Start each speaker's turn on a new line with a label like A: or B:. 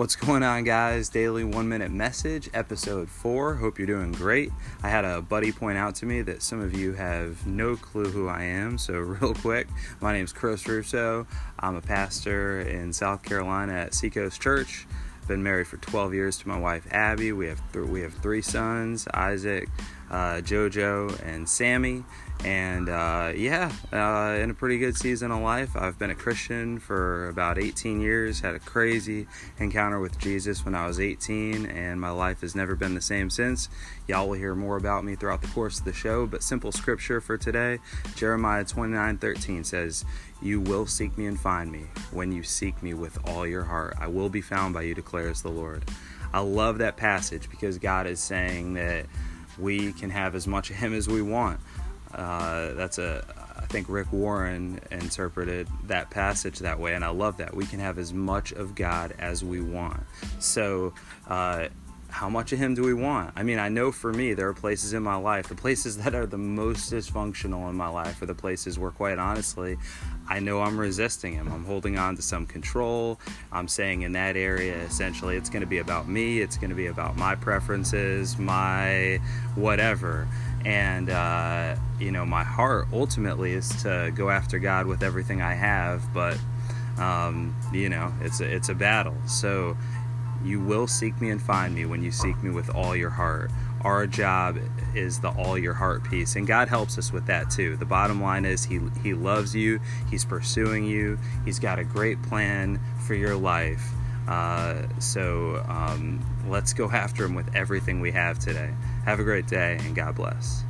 A: What's going on, guys? Daily One Minute Message, episode four. Hope you're doing great. I had a buddy point out to me that some of you have no clue who I am, so, real quick, my name is Chris Russo. I'm a pastor in South Carolina at Seacoast Church. Been married for 12 years to my wife Abby. We have th- we have three sons: Isaac, JoJo, and Sammy. And uh, yeah, uh, in a pretty good season of life. I've been a Christian for about 18 years. Had a crazy encounter with Jesus when I was 18, and my life has never been the same since. Y'all will hear more about me throughout the course of the show. But simple scripture for today: Jeremiah 29:13 says, "You will seek me and find me when you seek me with all your heart. I will be found by you," declares the Lord. I love that passage because God is saying that we can have as much of Him as we want. Uh, that's a I think Rick Warren interpreted that passage that way, and I love that. We can have as much of God as we want. So, uh, how much of Him do we want? I mean, I know for me, there are places in my life, the places that are the most dysfunctional in my life are the places where, quite honestly, I know I'm resisting Him. I'm holding on to some control. I'm saying in that area, essentially, it's going to be about me, it's going to be about my preferences, my whatever and uh, you know my heart ultimately is to go after God with everything I have, but um, you know it's a, it's a battle. So you will seek me and find me when you seek me with all your heart. Our job is the all your heart piece, and God helps us with that too. The bottom line is He He loves you. He's pursuing you. He's got a great plan for your life. Uh, so um, let's go after him with everything we have today. Have a great day and God bless.